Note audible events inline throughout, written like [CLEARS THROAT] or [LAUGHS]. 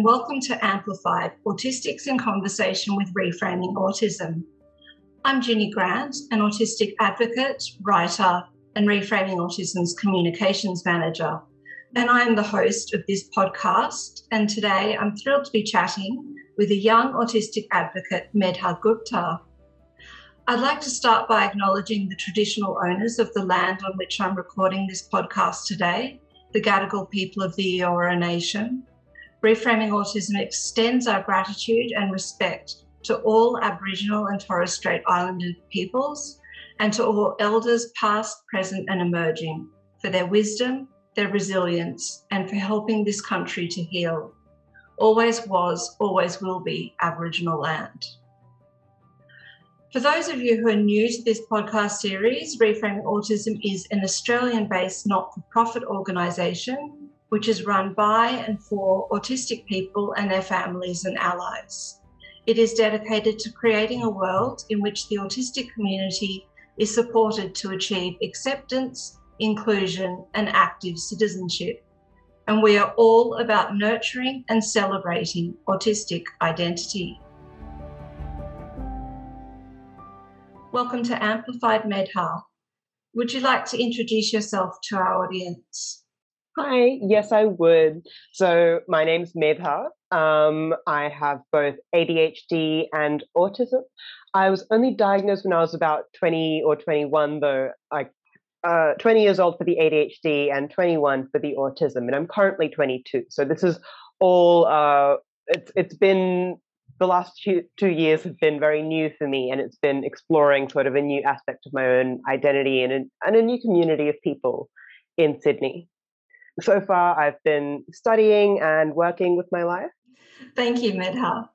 And welcome to Amplified Autistics in Conversation with Reframing Autism. I'm Ginny Grant, an autistic advocate, writer, and Reframing Autism's communications manager. And I am the host of this podcast. And today I'm thrilled to be chatting with a young autistic advocate, Medha Gupta. I'd like to start by acknowledging the traditional owners of the land on which I'm recording this podcast today, the Gadigal people of the Eora Nation. Reframing Autism extends our gratitude and respect to all Aboriginal and Torres Strait Islander peoples and to all elders past, present, and emerging for their wisdom, their resilience, and for helping this country to heal. Always was, always will be Aboriginal land. For those of you who are new to this podcast series, Reframing Autism is an Australian based not for profit organisation which is run by and for autistic people and their families and allies. It is dedicated to creating a world in which the autistic community is supported to achieve acceptance, inclusion, and active citizenship. And we are all about nurturing and celebrating autistic identity. Welcome to Amplified Medha. Would you like to introduce yourself to our audience? Hi, yes, I would. So, my name's Medha. Um, I have both ADHD and autism. I was only diagnosed when I was about 20 or 21, though, like uh, 20 years old for the ADHD and 21 for the autism. And I'm currently 22. So, this is all, uh, it's, it's been the last two, two years have been very new for me, and it's been exploring sort of a new aspect of my own identity and and a new community of people in Sydney. So far, I've been studying and working with my life. Thank you, Medha.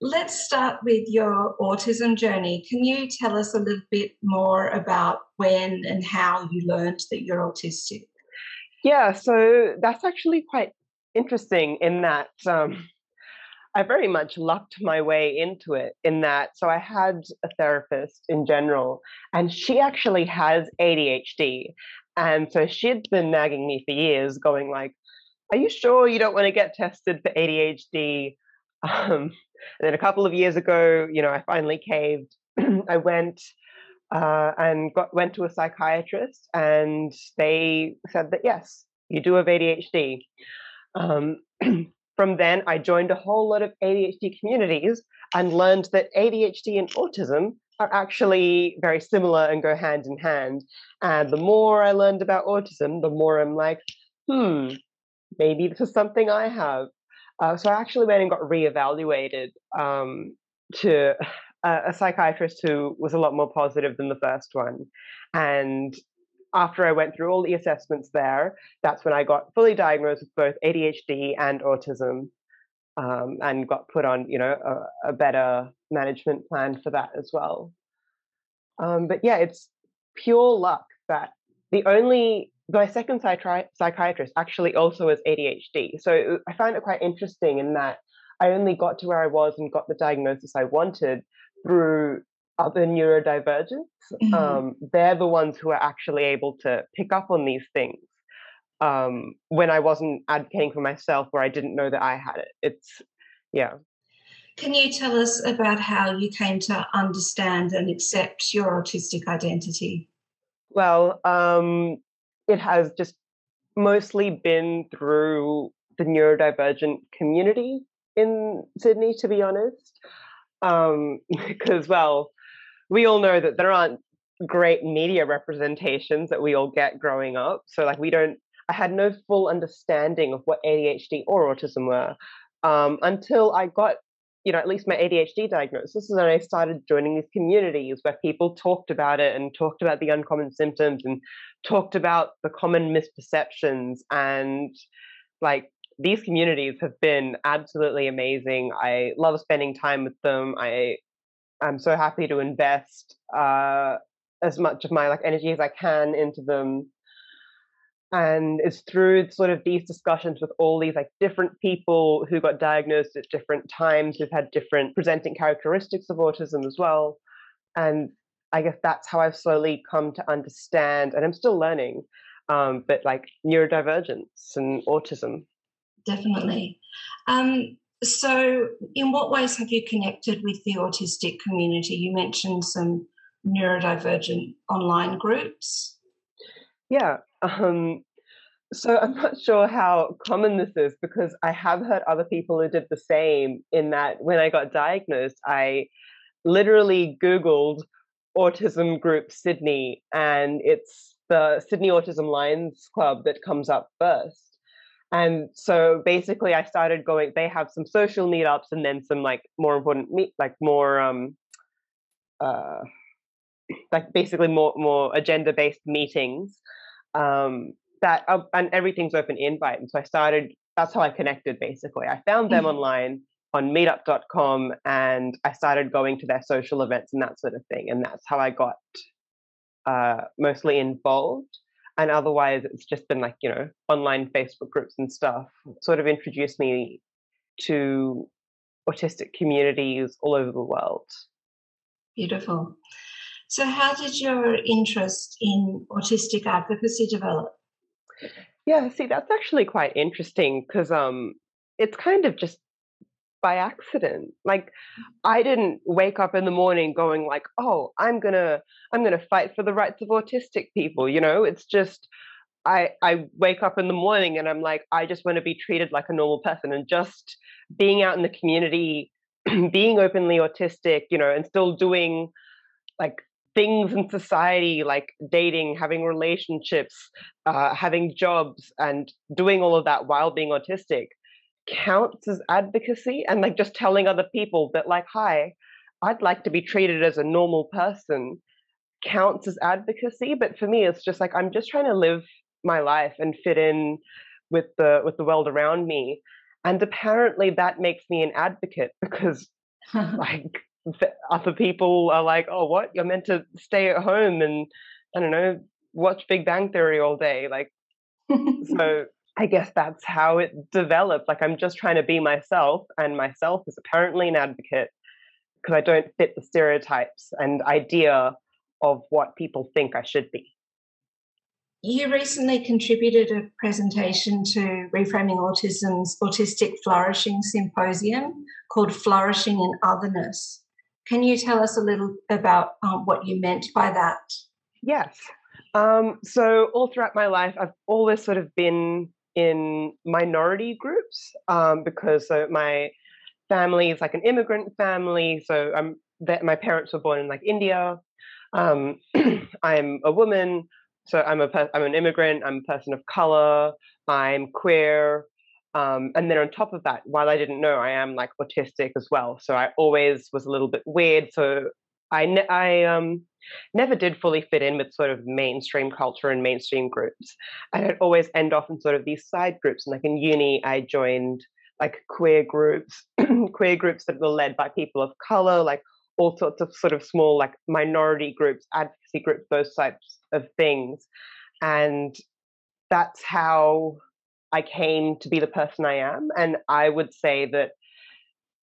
Let's start with your autism journey. Can you tell us a little bit more about when and how you learned that you're autistic? Yeah, so that's actually quite interesting in that um, I very much lucked my way into it in that. So I had a therapist in general, and she actually has ADHD. And so she'd been nagging me for years, going like, "Are you sure you don't want to get tested for ADHD?" [LAUGHS] Um, and then a couple of years ago, you know, I finally caved. [CLEARS THROAT] I went uh, and got went to a psychiatrist, and they said that yes, you do have ADHD. Um, [CLEARS THROAT] from then, I joined a whole lot of ADHD communities and learned that ADHD and autism are actually very similar and go hand in hand. And the more I learned about autism, the more I'm like, hmm, maybe this is something I have. Uh, so I actually went and got reevaluated um, to a, a psychiatrist who was a lot more positive than the first one. And after I went through all the assessments there, that's when I got fully diagnosed with both ADHD and autism, um, and got put on, you know, a, a, better management plan for that as well. Um, but yeah, it's pure luck that the only my second psychi- psychiatrist actually also has ADHD. So I found it quite interesting in that I only got to where I was and got the diagnosis I wanted through other neurodivergents, mm-hmm. um, they're the ones who are actually able to pick up on these things um, when I wasn't advocating for myself where I didn't know that I had it. It's, yeah. Can you tell us about how you came to understand and accept your autistic identity? Well, um, it has just mostly been through the neurodivergent community in Sydney, to be honest. Um, [LAUGHS] because, well, we all know that there aren't great media representations that we all get growing up. So like we don't I had no full understanding of what ADHD or autism were um, until I got, you know, at least my ADHD diagnosis. And I started joining these communities where people talked about it and talked about the uncommon symptoms and talked about the common misperceptions. And like these communities have been absolutely amazing. I love spending time with them. I I'm so happy to invest uh, as much of my like energy as I can into them. And it's through sort of these discussions with all these like different people who got diagnosed at different times, who've had different presenting characteristics of autism as well. And I guess that's how I've slowly come to understand, and I'm still learning, um, but like neurodivergence and autism. definitely. Um, so, in what ways have you connected with the autistic community? You mentioned some neurodivergent online groups. Yeah. Um, so I'm not sure how common this is because I have heard other people who did the same. In that, when I got diagnosed, I literally Googled autism group Sydney, and it's the Sydney Autism Lions Club that comes up first. And so basically, I started going. They have some social meetups, and then some like more important meet, like more um, uh, like basically more more agenda based meetings. Um, that uh, and everything's open invite, and so I started. That's how I connected. Basically, I found them mm-hmm. online on meetup.com and I started going to their social events and that sort of thing. And that's how I got uh, mostly involved. And otherwise, it's just been like, you know, online Facebook groups and stuff sort of introduced me to autistic communities all over the world. Beautiful. So, how did your interest in autistic advocacy develop? Yeah, see, that's actually quite interesting because um, it's kind of just by accident like i didn't wake up in the morning going like oh i'm gonna i'm gonna fight for the rights of autistic people you know it's just i i wake up in the morning and i'm like i just want to be treated like a normal person and just being out in the community [CLEARS THROAT] being openly autistic you know and still doing like things in society like dating having relationships uh, having jobs and doing all of that while being autistic counts as advocacy and like just telling other people that like hi i'd like to be treated as a normal person counts as advocacy but for me it's just like i'm just trying to live my life and fit in with the with the world around me and apparently that makes me an advocate because [LAUGHS] like other people are like oh what you're meant to stay at home and i don't know watch big bang theory all day like so [LAUGHS] I guess that's how it developed. Like I'm just trying to be myself, and myself is apparently an advocate because I don't fit the stereotypes and idea of what people think I should be. You recently contributed a presentation to Reframing Autism's Autistic Flourishing Symposium called Flourishing in Otherness. Can you tell us a little about um, what you meant by that? Yes. Um, so, all throughout my life, I've always sort of been in minority groups um, because so my family is like an immigrant family. So I'm that my parents were born in like India. Um, [CLEARS THROAT] I'm a woman, so I'm a am an immigrant. I'm a person of color. I'm queer. Um, and then on top of that, while I didn't know, I am like autistic as well. So I always was a little bit weird. So I ne- I um never did fully fit in with sort of mainstream culture and mainstream groups. And I'd always end off in sort of these side groups. And like in uni, I joined like queer groups, [CLEARS THROAT] queer groups that were led by people of color, like all sorts of sort of small like minority groups, advocacy groups, those types of things. And that's how I came to be the person I am. And I would say that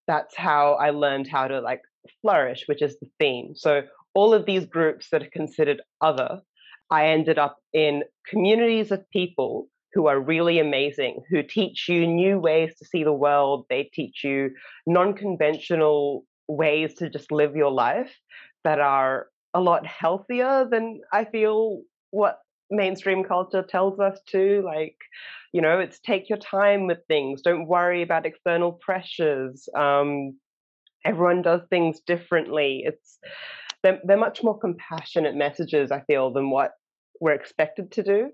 that's how I learned how to like flourish, which is the theme. So all of these groups that are considered other, I ended up in communities of people who are really amazing, who teach you new ways to see the world. They teach you non conventional ways to just live your life that are a lot healthier than I feel what mainstream culture tells us to. Like, you know, it's take your time with things, don't worry about external pressures. Um, everyone does things differently. It's they're, they're much more compassionate messages, I feel, than what we're expected to do.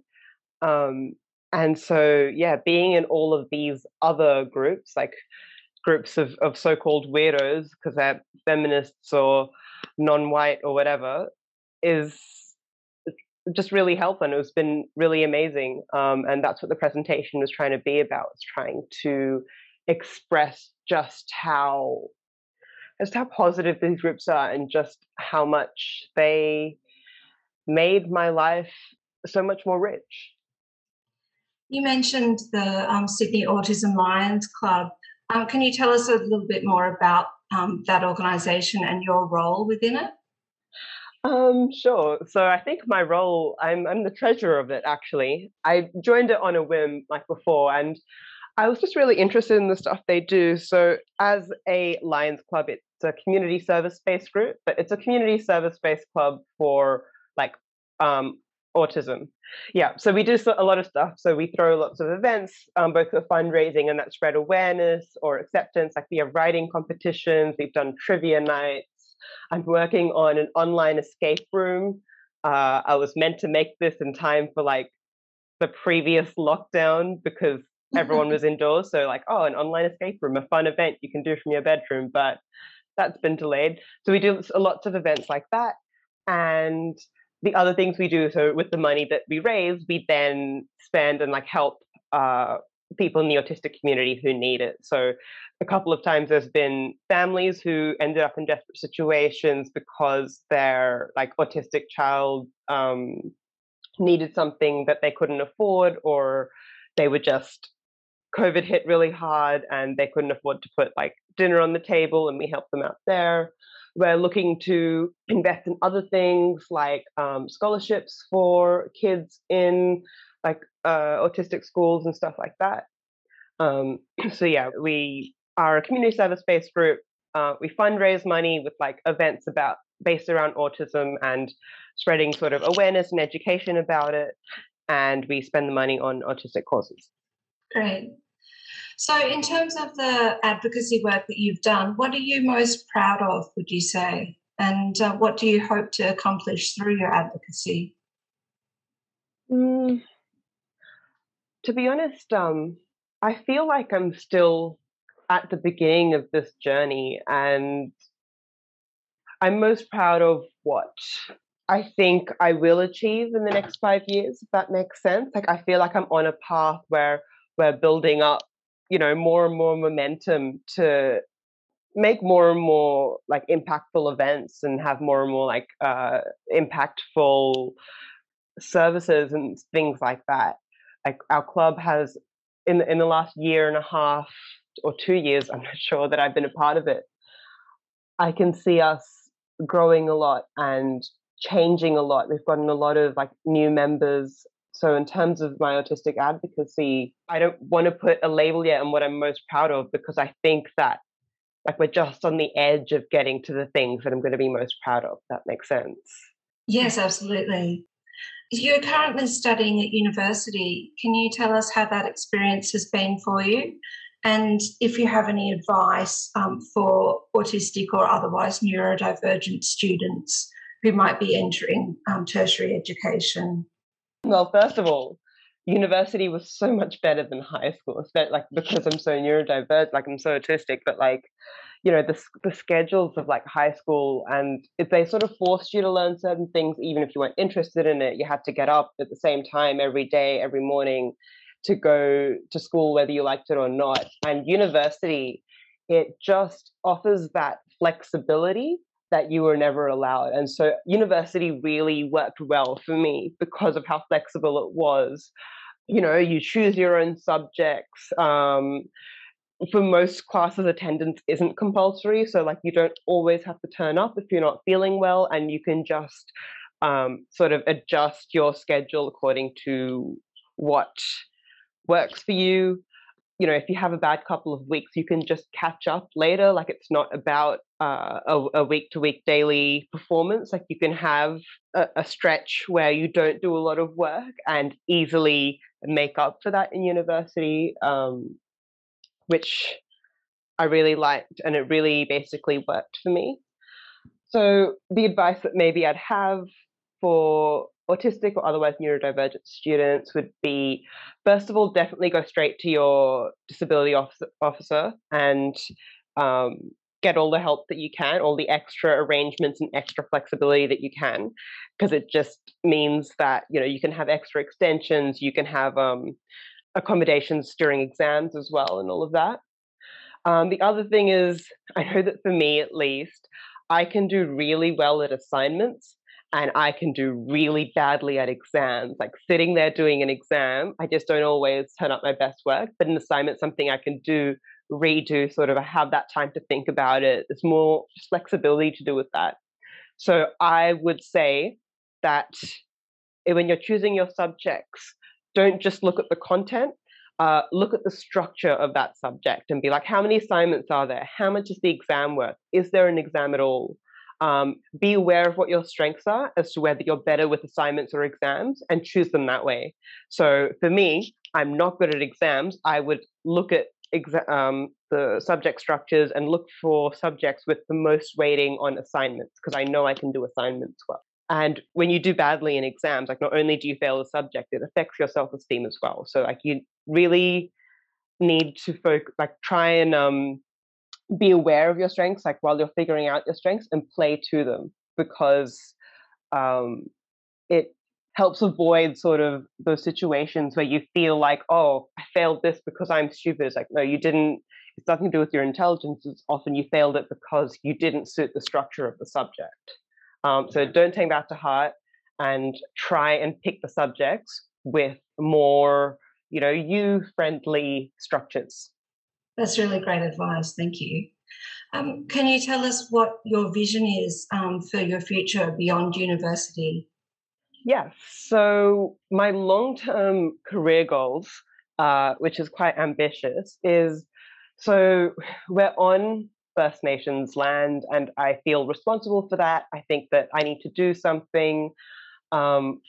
Um, and so, yeah, being in all of these other groups, like groups of, of so called weirdos, because they're feminists or non white or whatever, is just really helpful and it's been really amazing. Um, and that's what the presentation was trying to be about, was trying to express just how just how positive these groups are and just how much they made my life so much more rich. You mentioned the um, Sydney Autism Lions Club. Um, can you tell us a little bit more about um, that organisation and your role within it? Um, sure. So I think my role, I'm I'm the treasurer of it actually. I joined it on a whim like before, and I was just really interested in the stuff they do. So, as a Lions Club, it's a community service based group, but it's a community service based club for like um, autism. Yeah, so we do a lot of stuff. So we throw lots of events, um, both for fundraising and that spread awareness or acceptance. Like we have writing competitions, we've done trivia nights. I'm working on an online escape room. Uh, I was meant to make this in time for like the previous lockdown because everyone [LAUGHS] was indoors. So like, oh, an online escape room, a fun event you can do from your bedroom, but that's been delayed. So we do lots of events like that, and the other things we do, so with the money that we raise, we then spend and like help uh, people in the autistic community who need it. So a couple of times there's been families who ended up in desperate situations because their like autistic child um, needed something that they couldn't afford, or they were just COVID hit really hard and they couldn't afford to put like dinner on the table, and we helped them out there. We're looking to invest in other things like um, scholarships for kids in like uh, autistic schools and stuff like that. Um, [CLEARS THROAT] so yeah, we are a community service based group. Uh, we fundraise money with like events about based around autism and spreading sort of awareness and education about it. And we spend the money on autistic causes. Great. So, in terms of the advocacy work that you've done, what are you most proud of, would you say? And uh, what do you hope to accomplish through your advocacy? Mm, to be honest, um, I feel like I'm still at the beginning of this journey, and I'm most proud of what I think I will achieve in the next five years, if that makes sense. Like, I feel like I'm on a path where we're building up you know more and more momentum to make more and more like impactful events and have more and more like uh, impactful services and things like that. Like our club has in in the last year and a half or two years, [LAUGHS] I'm not sure that I've been a part of it. I can see us growing a lot and changing a lot. We've gotten a lot of like new members so, in terms of my autistic advocacy, I don't want to put a label yet on what I'm most proud of because I think that like we're just on the edge of getting to the things that I'm going to be most proud of. That makes sense. Yes, absolutely. You're currently studying at university. Can you tell us how that experience has been for you? And if you have any advice um, for autistic or otherwise neurodivergent students who might be entering um, tertiary education? Well, first of all, university was so much better than high school, like because I'm so neurodivergent, like I'm so autistic, but like, you know, the the schedules of like high school and if they sort of forced you to learn certain things, even if you weren't interested in it, you had to get up at the same time every day, every morning to go to school, whether you liked it or not. And university, it just offers that flexibility that you were never allowed. And so university really worked well for me because of how flexible it was. You know, you choose your own subjects. Um, for most classes, attendance isn't compulsory. So, like, you don't always have to turn up if you're not feeling well, and you can just um, sort of adjust your schedule according to what works for you you know, if you have a bad couple of weeks, you can just catch up later. Like it's not about uh, a week to week daily performance. Like you can have a, a, stretch where you don't do a lot of work and easily make up for that in university, um, which I really liked. And it really basically worked for me. So the advice that maybe I'd have for autistic or otherwise neurodivergent students would be first of all definitely go straight to your disability officer, and um, get all the help that you can all the extra arrangements and extra flexibility that you can because it just means that you know you can have extra extensions you can have um, accommodations during exams as well and all of that um, the other thing is i know that for me at least i can do really well at assignments and I can do really badly at exams. Like sitting there doing an exam, I just don't always turn up my best work. But an assignment, something I can do, redo, sort of, I have that time to think about it. There's more flexibility to do with that. So I would say that when you're choosing your subjects, don't just look at the content. uh, look at the structure of that subject and be like, how many assignments are there? How much is the exam worth? Is there an exam at all? Um, be aware of what your strengths are as to whether you're better with assignments or exams and choose them that way. So for me, I'm not good at exams. I would look at exa- um, the subject structures and look for subjects with the most weighting on assignments because I know I can do assignments well. And when you do badly in exams, like not only do you fail the subject, it affects your self esteem as well. So like you really need to focus, like try and um, be aware of your strengths, like while you're figuring out your strengths, and play to them because um, it helps avoid sort of those situations where you feel like, oh, I failed this because I'm stupid. It's like, no, you didn't. It's nothing to do with your intelligence. It's often you failed it because you didn't suit the structure of the subject. Um, so don't take that to heart and try and pick the subjects with more, you know, you friendly structures. That's really great advice. Thank you. Um, can you tell us what your vision is um, for your future beyond university? Yes. So my long-term career goals, uh, which is quite ambitious, is so we're on First Nations land, and I feel responsible for that. I think that I need to do something. Um,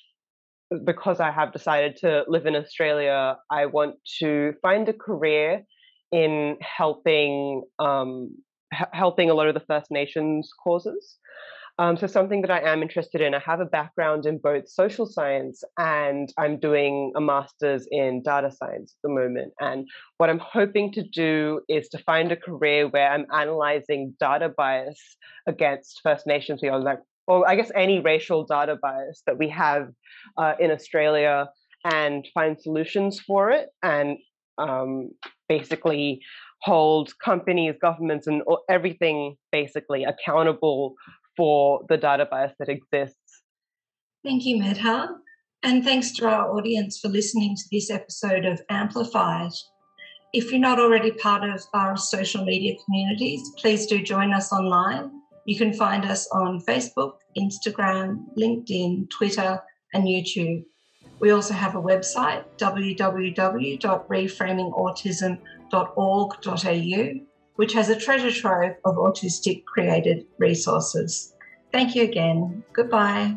because I have decided to live in Australia, I want to find a career in helping um, helping a lot of the First Nations causes. Um, so something that I am interested in. I have a background in both social science and I'm doing a master's in data science at the moment. And what I'm hoping to do is to find a career where I'm analyzing data bias against First Nations people, like, or I guess any racial data bias that we have uh, in Australia, and find solutions for it, and um, basically hold companies, governments, and everything basically accountable for the data bias that exists. Thank you, Medha. And thanks to our audience for listening to this episode of Amplified. If you're not already part of our social media communities, please do join us online. You can find us on Facebook, Instagram, LinkedIn, Twitter, and YouTube. We also have a website, www.reframingautism.org.au, which has a treasure trove of autistic created resources. Thank you again. Goodbye.